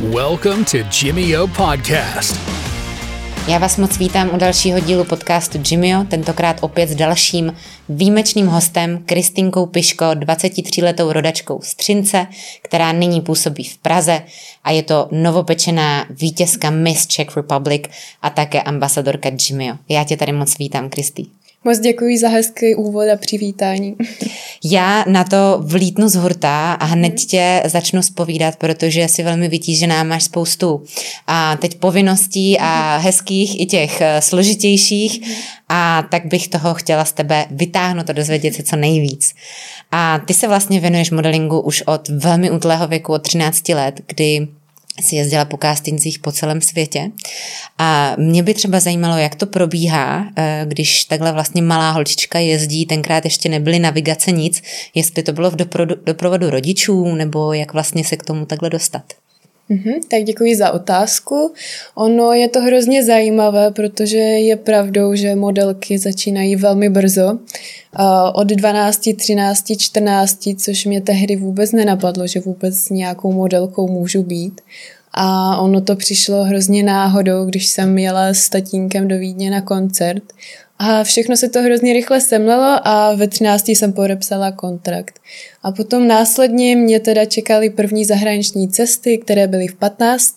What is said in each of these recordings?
Welcome to Jimmy O Podcast. Já vás moc vítám u dalšího dílu podcastu Jimmyo, tentokrát opět s dalším výjimečným hostem Kristinkou Piško, 23-letou rodačkou z Třince, která nyní působí v Praze a je to novopečená vítězka Miss Czech Republic a také ambasadorka Jimmyo. Já tě tady moc vítám, Kristý. Moc děkuji za hezký úvod a přivítání. Já na to vlítnu z hurta a hned tě začnu spovídat, protože si velmi vytížená, máš spoustu a teď povinností a hezkých i těch eh, složitějších a tak bych toho chtěla z tebe vytáhnout a dozvědět se co nejvíc. A ty se vlastně věnuješ modelingu už od velmi útlého věku, od 13 let, kdy si jezdila po castingcích po celém světě. A mě by třeba zajímalo, jak to probíhá, eh, když takhle vlastně malá holčička jezdí, tenkrát ještě nebyly navigace nic, jestli to bylo v doprovodu, doprovodu rodičů, nebo jak vlastně se k tomu takhle dostat. Mm-hmm, tak děkuji za otázku. Ono je to hrozně zajímavé, protože je pravdou, že modelky začínají velmi brzo. Od 12, 13, 14, což mě tehdy vůbec nenapadlo, že vůbec nějakou modelkou můžu být. A ono to přišlo hrozně náhodou, když jsem jela s tatínkem do Vídně na koncert a všechno se to hrozně rychle semlelo a ve 13. jsem podepsala kontrakt. A potom následně mě teda čekaly první zahraniční cesty, které byly v 15.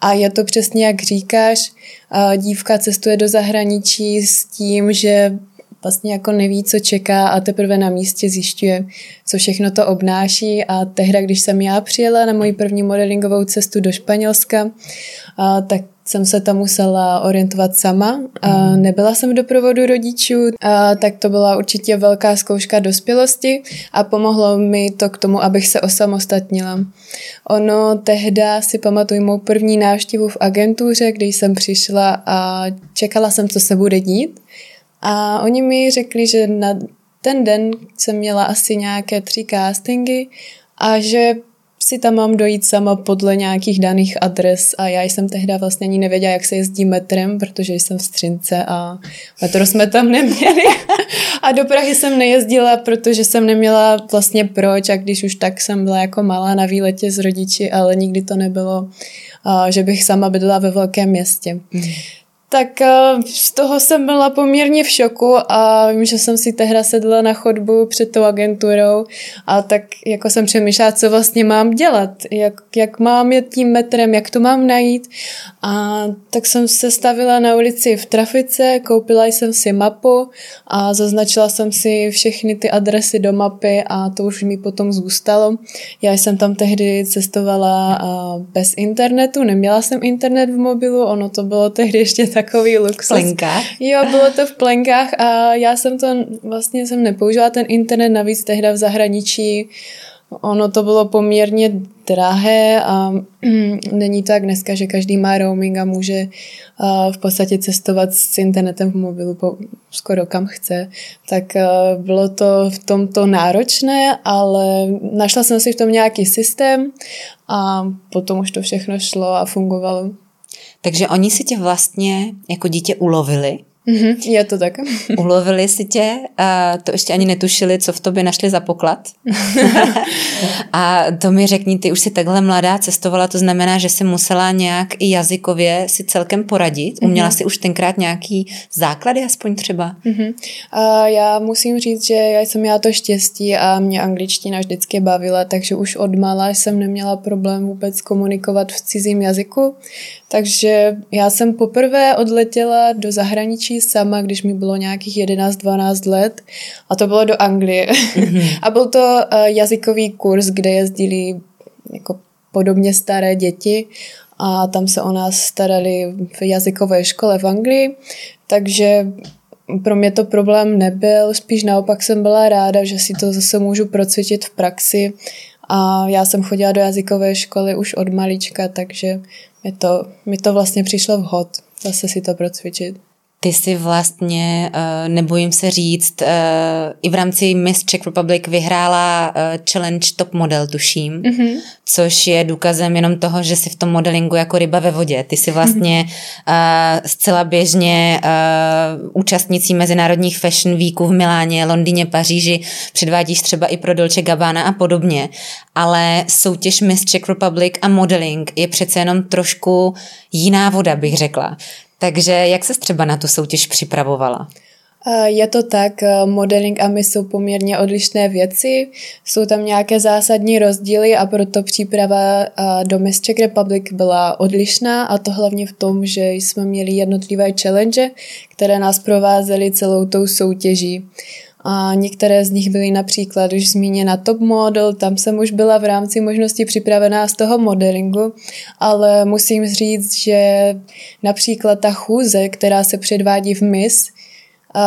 A je to přesně jak říkáš, dívka cestuje do zahraničí s tím, že vlastně jako neví, co čeká a teprve na místě zjišťuje, co všechno to obnáší. A tehda, když jsem já přijela na moji první modelingovou cestu do Španělska, a, tak jsem se tam musela orientovat sama. A nebyla jsem v doprovodu rodičů, a tak to byla určitě velká zkouška dospělosti a pomohlo mi to k tomu, abych se osamostatnila. Ono tehda si pamatuju mou první návštěvu v agentuře, kde jsem přišla a čekala jsem, co se bude dít. A oni mi řekli, že na ten den jsem měla asi nějaké tři castingy a že si tam mám dojít sama podle nějakých daných adres a já jsem tehdy vlastně ani nevěděla, jak se jezdí metrem, protože jsem v Střince a metro jsme tam neměli. a do Prahy jsem nejezdila, protože jsem neměla vlastně proč a když už tak jsem byla jako malá na výletě s rodiči, ale nikdy to nebylo, že bych sama bydlela ve velkém městě. Mm tak eh, z toho jsem byla poměrně v šoku a vím, že jsem si tehda sedla na chodbu před tou agenturou a tak jako jsem přemýšlela, co vlastně mám dělat, jak, jak mám jet tím metrem, jak to mám najít a tak jsem se stavila na ulici v trafice, koupila jsem si mapu a zaznačila jsem si všechny ty adresy do mapy a to už mi potom zůstalo. Já jsem tam tehdy cestovala bez internetu, neměla jsem internet v mobilu, ono to bylo tehdy ještě tak takový luxus. Plenkách? Jo, bylo to v plenkách a já jsem to, vlastně jsem nepoužila ten internet, navíc tehda v zahraničí. Ono to bylo poměrně drahé a není tak dneska, že každý má roaming a může v podstatě cestovat s internetem v mobilu po, skoro kam chce. Tak bylo to v tomto náročné, ale našla jsem si v tom nějaký systém a potom už to všechno šlo a fungovalo. Takže oni si tě vlastně jako dítě ulovili. Mm-hmm, je to tak. ulovili si tě, a to ještě ani netušili, co v tobě našli za poklad. a to mi řekni, ty už si takhle mladá cestovala, to znamená, že si musela nějak i jazykově si celkem poradit. Uměla mm-hmm. si už tenkrát nějaký základy, aspoň třeba? Mm-hmm. A já musím říct, že já jsem měla to štěstí a mě angličtina vždycky bavila, takže už od mala jsem neměla problém vůbec komunikovat v cizím jazyku. Takže já jsem poprvé odletěla do zahraničí sama, když mi bylo nějakých 11-12 let. A to bylo do Anglie. Mm-hmm. a byl to uh, jazykový kurz, kde jezdili jako podobně staré děti. A tam se o nás starali v jazykové škole v Anglii, takže pro mě to problém nebyl, spíš naopak jsem byla ráda, že si to zase můžu procvičit v praxi. A já jsem chodila do jazykové školy už od malička, takže mi to, mi to vlastně přišlo vhod zase si to procvičit. Ty si vlastně, uh, nebojím se říct, uh, i v rámci Miss Czech Republic vyhrála uh, challenge top model, tuším, mm-hmm. což je důkazem jenom toho, že jsi v tom modelingu jako ryba ve vodě. Ty jsi vlastně mm-hmm. zcela běžně účastnicí mezinárodních fashion weeků v Miláně, Londýně, Paříži, předvádíš třeba i pro Dolce Gabbana a podobně, ale soutěž Miss Czech Republic a modeling je přece jenom trošku jiná voda, bych řekla. Takže jak se třeba na tu soutěž připravovala? Je to tak, modeling a my jsou poměrně odlišné věci, jsou tam nějaké zásadní rozdíly a proto příprava do Miss Czech Republic byla odlišná a to hlavně v tom, že jsme měli jednotlivé challenge, které nás provázely celou tou soutěží. A některé z nich byly například už zmíněna top model, tam jsem už byla v rámci možnosti připravená z toho modelingu, ale musím říct, že například ta chůze, která se předvádí v MIS,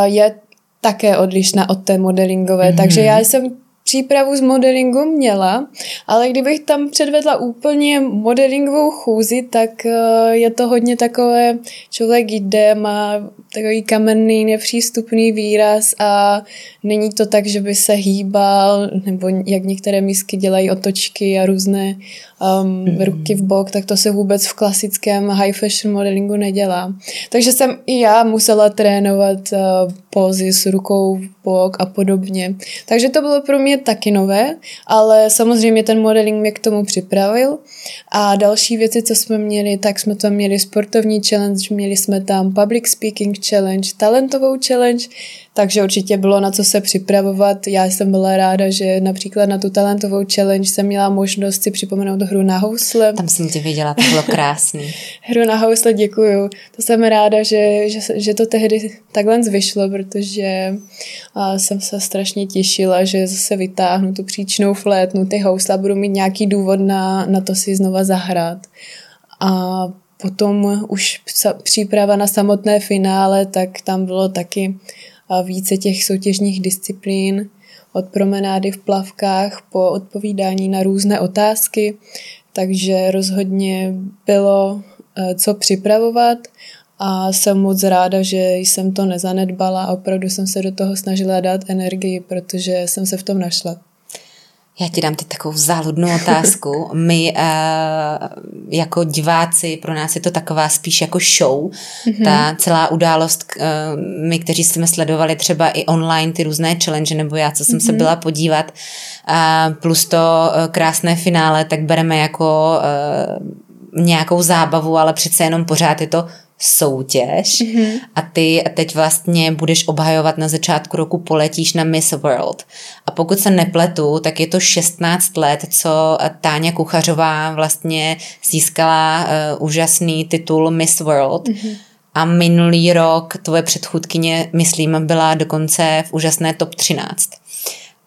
je také odlišná od té modelingové, mm-hmm. takže já jsem přípravu z modelingu měla, ale kdybych tam předvedla úplně modelingovou chůzi, tak eh, je to hodně takové, člověk jde, má takový kamenný, nepřístupný výraz a není to tak, že by se hýbal, nebo jak některé misky dělají otočky a různé um, mm. ruky v bok, tak to se vůbec v klasickém high fashion modelingu nedělá. Takže jsem i já musela trénovat uh, pózy s rukou v bok a podobně. Takže to bylo pro mě taky nové, ale samozřejmě ten modeling mě k tomu připravil. A další věci, co jsme měli, tak jsme tam měli sportovní challenge, měli jsme tam public speaking challenge, talentovou challenge, takže určitě bylo na co se připravovat. Já jsem byla ráda, že například na tu talentovou challenge jsem měla možnost si připomenout hru na housle. Tam jsem tě viděla, to bylo krásný. hru na housle, děkuju. To jsem ráda, že, že, že to tehdy takhle vyšlo, protože a jsem se strašně těšila, že zase vytáhnu tu příčnou flétnu, ty housle a budu mít nějaký důvod na, na to si znova zahrát. A potom už příprava na samotné finále, tak tam bylo taky více těch soutěžních disciplín, od promenády v plavkách po odpovídání na různé otázky, takže rozhodně bylo eh, co připravovat. A jsem moc ráda, že jsem to nezanedbala. A opravdu jsem se do toho snažila dát energii, protože jsem se v tom našla. Já ti dám teď takovou záludnou otázku. My uh, jako diváci, pro nás je to taková spíš jako show. Mm-hmm. Ta celá událost, uh, my, kteří jsme sledovali třeba i online ty různé challenge, nebo já, co jsem mm-hmm. se byla podívat, uh, plus to uh, krásné finále, tak bereme jako uh, nějakou zábavu, ale přece jenom pořád je to soutěž mm-hmm. a ty teď vlastně budeš obhajovat na začátku roku, poletíš na Miss World. A pokud se nepletu, tak je to 16 let, co Táňa Kuchařová vlastně získala uh, úžasný titul Miss World. Mm-hmm. A minulý rok tvoje předchůdkyně, myslím, byla dokonce v úžasné top 13.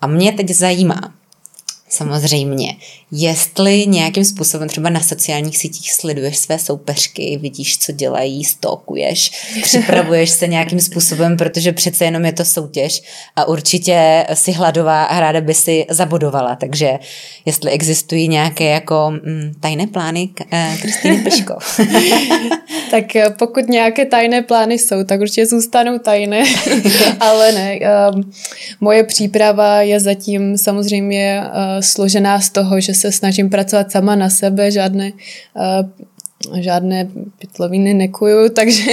A mě teď zajímá, samozřejmě. Jestli nějakým způsobem třeba na sociálních sítích sleduješ své soupeřky, vidíš, co dělají, stokuješ, připravuješ se nějakým způsobem, protože přece jenom je to soutěž a určitě si hladová a ráda by si zabodovala, takže jestli existují nějaké jako mm, tajné plány eh, Kristýny Peško. tak eh, pokud nějaké tajné plány jsou, tak určitě zůstanou tajné, ale ne. Um, moje příprava je zatím samozřejmě uh, složená z toho, že se snažím pracovat sama na sebe, žádné uh, žádné pytloviny nekuju, takže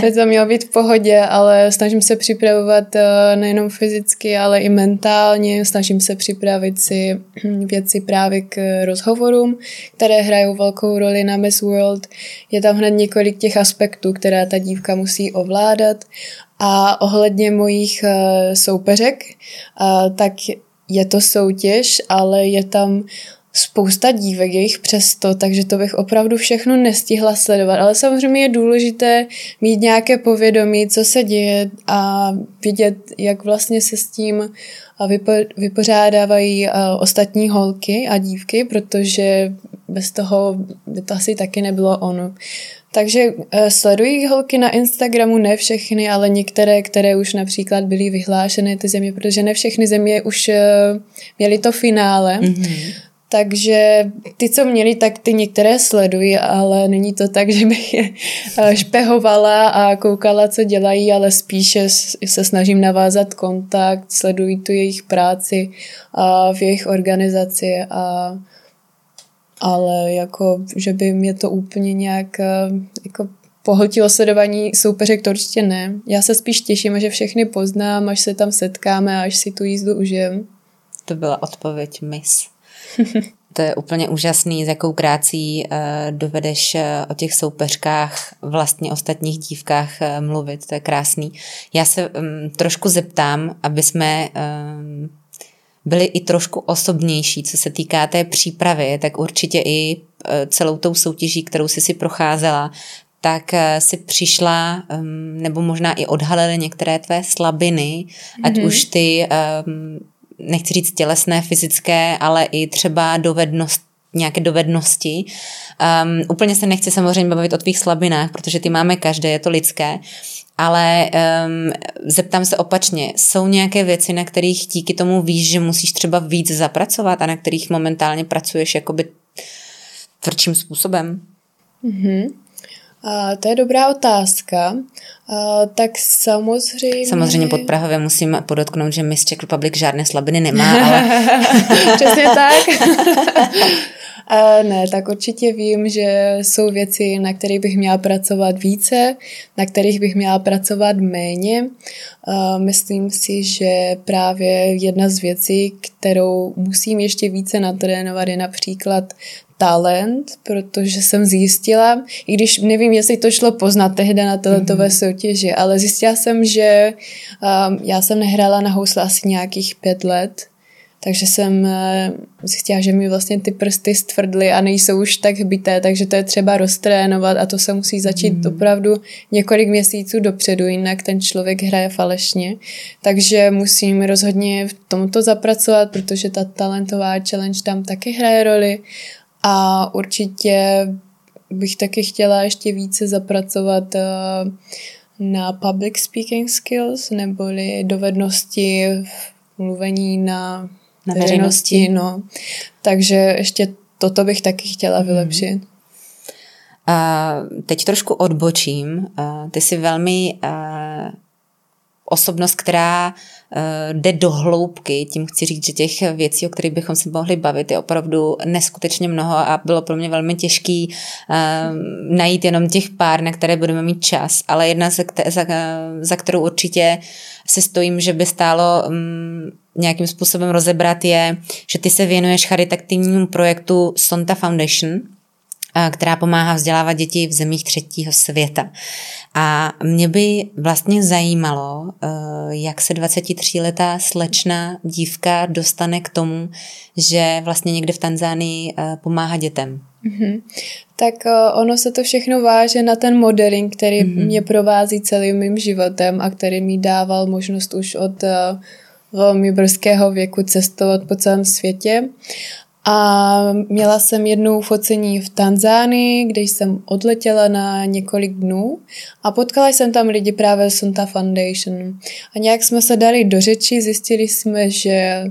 by to mělo být v pohodě, ale snažím se připravovat eh, nejenom fyzicky, ale i mentálně. Snažím se připravit si věci právě k rozhovorům, které hrajou velkou roli na Miss World. Je tam hned několik těch aspektů, které ta dívka musí ovládat. A ohledně mojich eh, soupeřek, tak je to soutěž, ale je tam spousta dívek, je jich přesto, takže to bych opravdu všechno nestihla sledovat. Ale samozřejmě je důležité mít nějaké povědomí, co se děje a vidět, jak vlastně se s tím vypo- vypořádávají ostatní holky a dívky, protože bez toho by to asi taky nebylo ono. Takže uh, sledují holky na Instagramu, ne všechny, ale některé, které už například byly vyhlášeny ty země, protože ne všechny země už uh, měly to finále. Mm-hmm. Takže ty, co měli, tak ty některé sledují, ale není to tak, že bych je eh, špehovala a koukala, co dělají, ale spíše se snažím navázat kontakt, sledují tu jejich práci a v jejich organizaci a ale jako, že by mě to úplně nějak eh, jako pohltilo sledování soupeřek, to určitě ne. Já se spíš těším, že všechny poznám, až se tam setkáme a až si tu jízdu užijem. To byla odpověď mis. To je úplně úžasný, s jakou krácí uh, dovedeš uh, o těch soupeřkách, vlastně ostatních dívkách uh, mluvit. To je krásný. Já se um, trošku zeptám, aby jsme um, byli i trošku osobnější, co se týká té přípravy, tak určitě i celou tou soutěží, kterou jsi si procházela, tak si přišla, nebo možná i odhalily některé tvé slabiny, mm-hmm. ať mhm. už ty um, nechci říct tělesné, fyzické, ale i třeba dovednost, nějaké dovednosti. Um, úplně se nechci samozřejmě bavit o tvých slabinách, protože ty máme každé, je to lidské, ale um, zeptám se opačně, jsou nějaké věci, na kterých díky tomu víš, že musíš třeba víc zapracovat a na kterých momentálně pracuješ jakoby tvrdším způsobem? Mm-hmm. A to je dobrá otázka. A, tak samozřejmě... Samozřejmě pod Prahově musím podotknout, že Miss Czech Republic žádné slabiny nemá, ale... Přesně tak. A ne, tak určitě vím, že jsou věci, na kterých bych měla pracovat více, na kterých bych měla pracovat méně. A myslím si, že právě jedna z věcí, kterou musím ještě více natrénovat, je například talent, protože jsem zjistila, i když nevím, jestli to šlo poznat tehdy na talentové mm-hmm. soutěži, ale zjistila jsem, že um, já jsem nehrála na housle asi nějakých pět let, takže jsem uh, zjistila, že mi vlastně ty prsty stvrdly a nejsou už tak hbité, takže to je třeba roztrénovat a to se musí začít mm. opravdu několik měsíců dopředu, jinak ten člověk hraje falešně. Takže musím rozhodně v tomto zapracovat, protože ta talentová challenge tam taky hraje roli a určitě bych taky chtěla ještě více zapracovat eh, na public speaking skills, neboli dovednosti v mluvení na, na veřejnosti. No. Takže ještě toto bych taky chtěla hmm. vylepšit. Uh, teď trošku odbočím. Uh, ty jsi velmi uh, osobnost, která uh, jde do hloubky, tím chci říct, že těch věcí, o kterých bychom si mohli bavit, je opravdu neskutečně mnoho a bylo pro mě velmi těžký uh, najít jenom těch pár, na které budeme mít čas, ale jedna, za, za, za kterou určitě si stojím, že by stálo um, nějakým způsobem rozebrat, je, že ty se věnuješ charitativnímu projektu Sonta Foundation, která pomáhá vzdělávat děti v zemích třetího světa. A mě by vlastně zajímalo, eh, jak se 23-letá slečna dívka dostane k tomu, že vlastně někde v Tanzánii eh, pomáhá dětem. Mm-hmm. Tak eh, ono se to všechno váže na ten modeling, který mm-hmm. mě provází celým mým životem a který mi dával možnost už od velmi brzkého věku cestovat po celém světě. A měla jsem jednou focení v Tanzánii, kde jsem odletěla na několik dnů a potkala jsem tam lidi právě Sunta Foundation. A nějak jsme se dali do řeči, zjistili jsme, že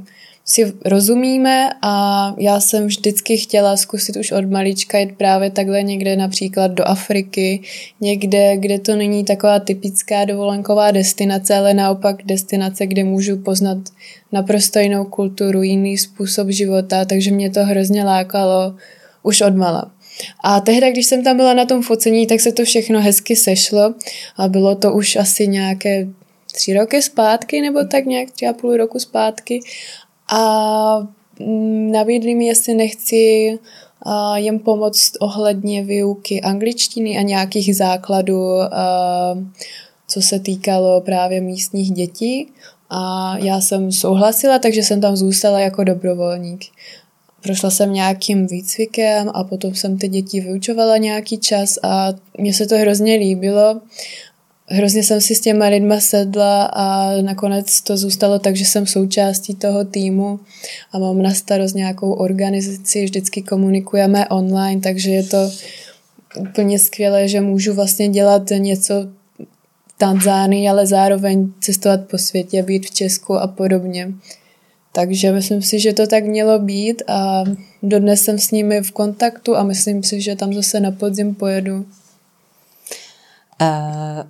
si rozumíme a já jsem vždycky chtěla zkusit už od malička jít právě takhle někde například do Afriky, někde, kde to není taková typická dovolenková destinace, ale naopak destinace, kde můžu poznat naprosto jinou kulturu, jiný způsob života, takže mě to hrozně lákalo už od mala. A tehdy, když jsem tam byla na tom focení, tak se to všechno hezky sešlo a bylo to už asi nějaké tři roky zpátky, nebo tak nějak tři a půl roku zpátky a mm, nabídli mi, jestli nechci jim pomoct ohledně výuky angličtiny a nějakých základů, co se týkalo právě místních dětí. A já jsem souhlasila, takže jsem tam zůstala jako dobrovolník. Prošla jsem nějakým výcvikem a potom jsem ty děti vyučovala nějaký čas a mně se to hrozně líbilo hrozně jsem si s těma lidma sedla a nakonec to zůstalo tak, že jsem součástí toho týmu a mám na starost nějakou organizaci, vždycky komunikujeme online, takže je to úplně skvělé, že můžu vlastně dělat něco v Tanzánii, ale zároveň cestovat po světě, být v Česku a podobně. Takže myslím si, že to tak mělo být a dodnes jsem s nimi v kontaktu a myslím si, že tam zase na podzim pojedu. Uh,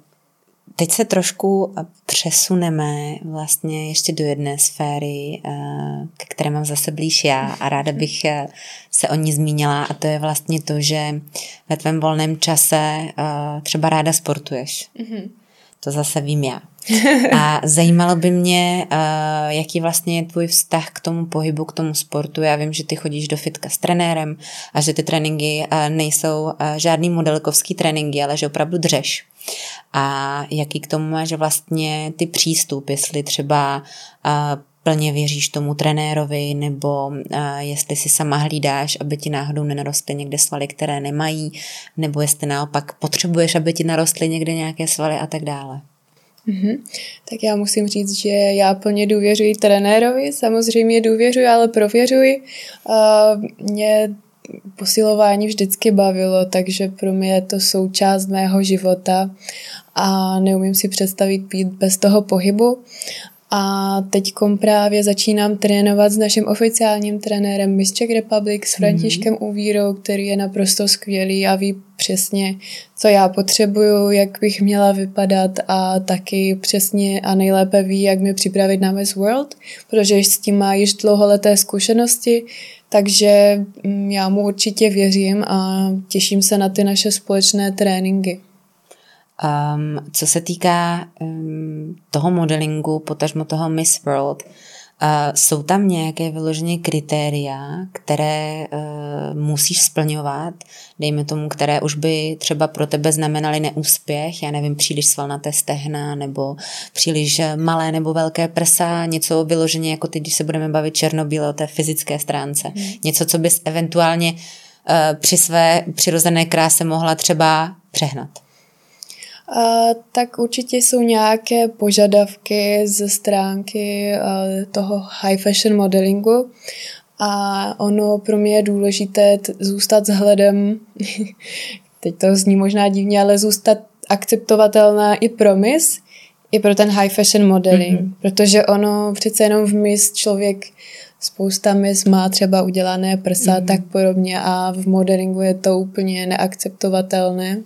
teď se trošku přesuneme vlastně ještě do jedné sféry, uh, ke které mám zase blíž já a ráda bych se o ní zmínila a to je vlastně to, že ve tvém volném čase uh, třeba ráda sportuješ. Mm-hmm. To zase vím já. A zajímalo by mě, uh, jaký vlastně je tvůj vztah k tomu pohybu, k tomu sportu. Já vím, že ty chodíš do fitka s trenérem a že ty tréninky uh, nejsou uh, žádný modelkovský tréninky, ale že opravdu dřeš. A jaký k tomu máš vlastně ty přístup, jestli třeba plně věříš tomu trenérovi, nebo uh, jestli si sama hlídáš, aby ti náhodou nenarostly někde svaly, které nemají, nebo jestli naopak potřebuješ, aby ti narostly někde nějaké svaly a tak dále. Mm-hmm. Tak já musím říct, že já plně důvěřuji trenérovi, samozřejmě důvěřuji, ale prověřuji. Uh, mě posilování vždycky bavilo, takže pro mě je to součást mého života a neumím si představit být bez toho pohybu. A teď právě začínám trénovat s naším oficiálním trenérem Miss Czech Republic, s Františkem mm-hmm. Uvírou, který je naprosto skvělý a ví přesně, co já potřebuju, jak bych měla vypadat a taky přesně a nejlépe ví, jak mě připravit na Miss World, protože s tím má již dlouholeté zkušenosti, takže mm, já mu určitě věřím a těším se na ty naše společné tréninky. Um, co se týká um, toho modelingu, potažmo toho Miss World, jsou tam nějaké vyloženě kritéria, které uh, musíš splňovat, dejme tomu, které už by třeba pro tebe znamenaly neúspěch, já nevím, příliš svalnaté stehna, nebo příliš malé nebo velké prsa, něco vyloženě jako ty, když se budeme bavit černobíle o té fyzické stránce. Hmm. Něco, co bys eventuálně uh, při své přirozené kráse mohla třeba přehnat. Tak určitě jsou nějaké požadavky ze stránky toho high fashion modelingu a ono pro mě je důležité zůstat vzhledem, teď to zní možná divně, ale zůstat akceptovatelná i pro mis, i pro ten high fashion modeling, mm-hmm. protože ono přece jenom v mis člověk spousta mis má třeba udělané prsa mm-hmm. tak podobně a v modelingu je to úplně neakceptovatelné.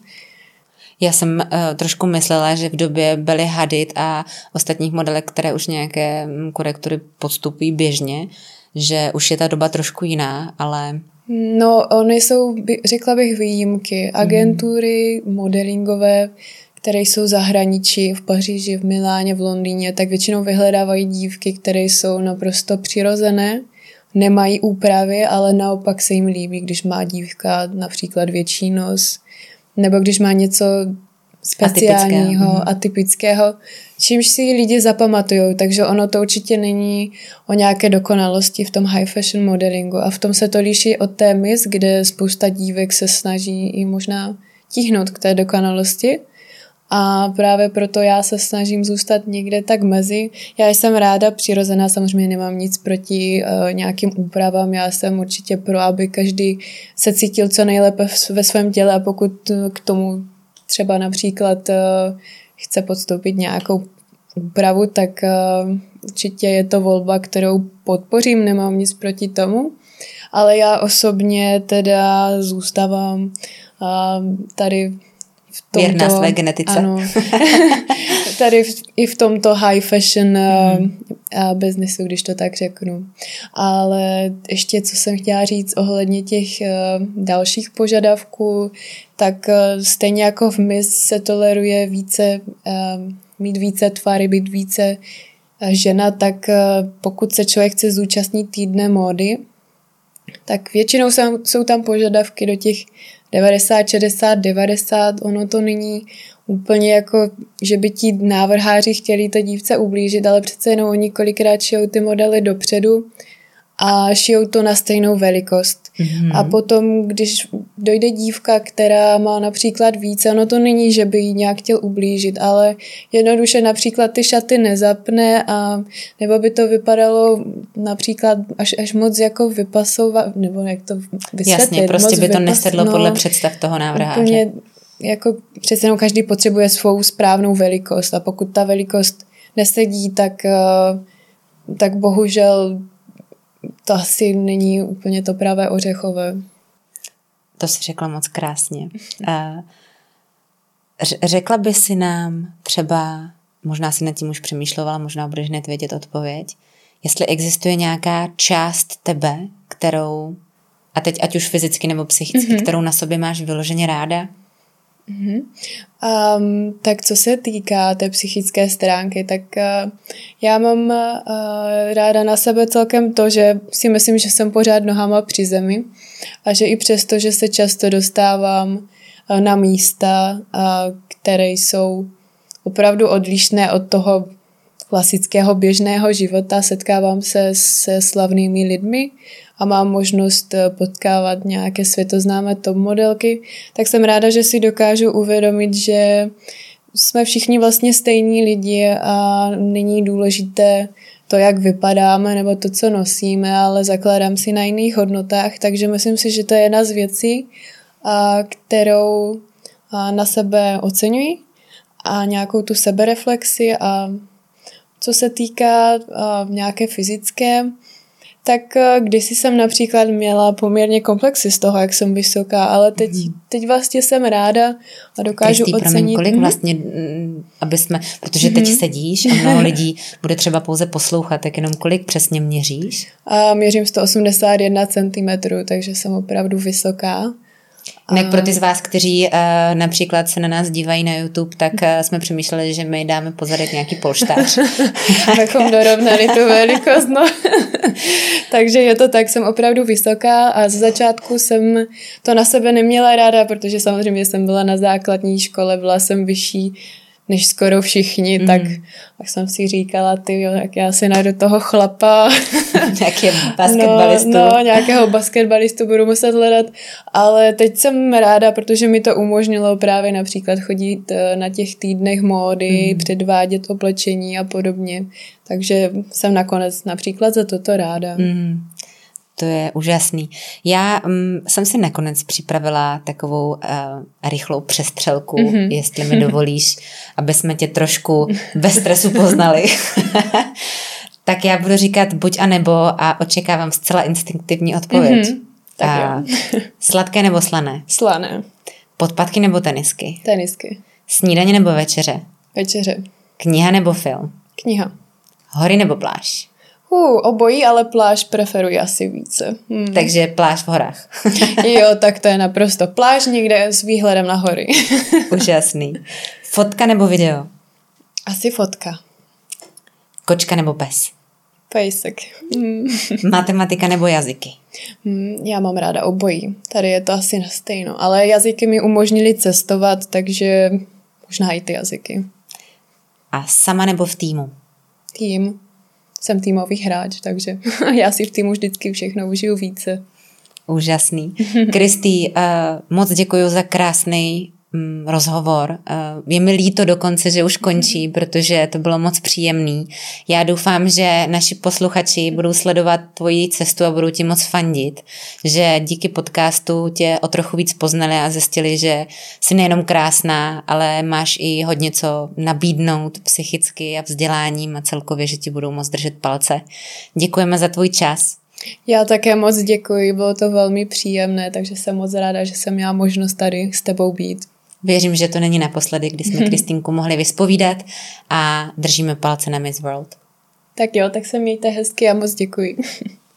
Já jsem uh, trošku myslela, že v době byly Hadid a ostatních modelek, které už nějaké mm, korektury podstupují běžně, že už je ta doba trošku jiná, ale... No, oni jsou, řekla bych, výjimky. Mhm. Agentury mm. modelingové, které jsou zahraničí v Paříži, v Miláně, v Londýně, tak většinou vyhledávají dívky, které jsou naprosto přirozené, nemají úpravy, ale naopak se jim líbí, když má dívka například větší nos, nebo když má něco speciálního, atypického, mhm. atypického čímž si lidi zapamatují, takže ono to určitě není o nějaké dokonalosti v tom high fashion modelingu. A v tom se to liší od té mis, kde spousta dívek se snaží i možná tíhnout k té dokonalosti a právě proto já se snažím zůstat někde tak mezi. Já jsem ráda přirozená, samozřejmě nemám nic proti uh, nějakým úpravám, já jsem určitě pro, aby každý se cítil co nejlépe ve svém těle a pokud k tomu třeba například uh, chce podstoupit nějakou úpravu, tak uh, určitě je to volba, kterou podpořím, nemám nic proti tomu. Ale já osobně teda zůstávám tady v tomto, Věrná své genetice. Ano, tady v, i v tomto high fashion mm. uh, businessu, když to tak řeknu. Ale ještě, co jsem chtěla říct ohledně těch uh, dalších požadavků, tak uh, stejně jako v MIS se toleruje více, uh, mít více tvary, být více uh, žena, tak uh, pokud se člověk chce zúčastnit týdne módy, tak většinou jsou tam požadavky do těch 90, 60, 90, ono to není úplně jako, že by ti návrháři chtěli té dívce ublížit, ale přece jenom oni kolikrát šijou ty modely dopředu a šijou to na stejnou velikost. Mm-hmm. A potom, když dojde dívka, která má například více, ono to není, že by jí nějak chtěl ublížit, ale jednoduše například ty šaty nezapne a nebo by to vypadalo například až, až moc jako vypasovat, nebo jak to vysvětlit. Jasně, prostě by to nesedlo no, podle představ toho návrháře. Úplně, jako přece jenom každý potřebuje svou správnou velikost a pokud ta velikost nesedí, tak, eh, tak bohužel to asi není úplně to pravé ořechové. To si řekla moc krásně. Uh, řekla by si nám třeba, možná si nad tím už přemýšlela, možná budeš hned vědět odpověď, jestli existuje nějaká část tebe, kterou, a teď ať už fyzicky nebo psychicky, mm-hmm. kterou na sobě máš vyloženě ráda? Mm-hmm. Um, tak co se týká té psychické stránky, tak uh, já mám uh, ráda na sebe celkem to, že si myslím, že jsem pořád nohama při zemi a že i přesto, že se často dostávám uh, na místa, uh, které jsou opravdu odlišné od toho klasického běžného života, setkávám se se slavnými lidmi a mám možnost eh, potkávat nějaké světoznámé top modelky, tak jsem ráda, že si dokážu uvědomit, že jsme všichni vlastně stejní lidi a není důležité to, jak vypadáme nebo to, co nosíme, ale zakládám si na jiných hodnotách, takže myslím si, že to je jedna z věcí, kterou na sebe oceňuji a nějakou tu sebereflexi a co se týká nějaké fyzické, tak uh, kdysi jsem například měla poměrně komplexy z toho, jak jsem vysoká, ale teď, mm. teď vlastně jsem ráda a dokážu Kristý, ocenit. Promiň, kolik mhm. vlastně, mm, aby jsme, protože teď mm. sedíš a mnoho lidí bude třeba pouze poslouchat, tak jenom kolik přesně měříš? A měřím 181 cm, takže jsem opravdu vysoká. Jinak pro ty z vás, kteří uh, například se na nás dívají na YouTube, tak uh, jsme přemýšleli, že my dáme pozadek nějaký polštář. Abychom dorovnali tu velikost, no. Takže je to tak, jsem opravdu vysoká a ze začátku jsem to na sebe neměla ráda, protože samozřejmě jsem byla na základní škole, byla jsem vyšší než skoro všichni, mm. tak, tak jsem si říkala, ty jo, jak já si najdu toho chlapa. Nějaký basketbalistu. No, no, nějakého basketbalistu budu muset hledat, ale teď jsem ráda, protože mi to umožnilo právě například chodit eh, na těch týdnech módy, mm. předvádět oblečení a podobně. Takže jsem nakonec například za toto ráda. Mm. To je úžasný. Já um, jsem si nakonec připravila takovou uh, rychlou přestřelku, mm-hmm. jestli mi dovolíš, aby jsme tě trošku ve stresu poznali. tak já budu říkat buď a nebo a očekávám zcela instinktivní odpověď. Mm-hmm. Tak uh, sladké nebo slané? Slané. Podpatky nebo tenisky? Tenisky. Snídaně nebo večeře? Večeře. Kniha nebo film? Kniha. Hory nebo pláž? Uh, obojí, ale pláž preferuji asi více. Hmm. Takže pláž v horách. jo, tak to je naprosto pláž někde s výhledem na hory. Úžasný. Fotka nebo video? Asi fotka. Kočka nebo pes? Pejsek. Hmm. Matematika nebo jazyky? Hmm, já mám ráda obojí. Tady je to asi na stejno. Ale jazyky mi umožnili cestovat, takže možná i ty jazyky. A sama nebo v týmu? Tým jsem týmový hráč, takže já si v týmu vždycky všechno užiju více. Úžasný. Kristý, uh, moc děkuji za krásný rozhovor. Eh, je mi líto dokonce, že už končí, protože to bylo moc příjemný. Já doufám, že naši posluchači budou sledovat tvoji cestu a budou ti moc fandit, že díky podcastu tě o trochu víc poznali a zjistili, že jsi nejenom krásná, ale máš i hodně co nabídnout psychicky a vzděláním a celkově, že ti budou moc držet palce. Děkujeme za tvůj čas. Já také moc děkuji, bylo to velmi příjemné, takže jsem moc ráda, že jsem měla možnost tady s tebou být. Věřím, že to není naposledy, kdy jsme Kristýnku mohli vyspovídat a držíme palce na Miss World. Tak jo, tak se mějte hezky a moc děkuji.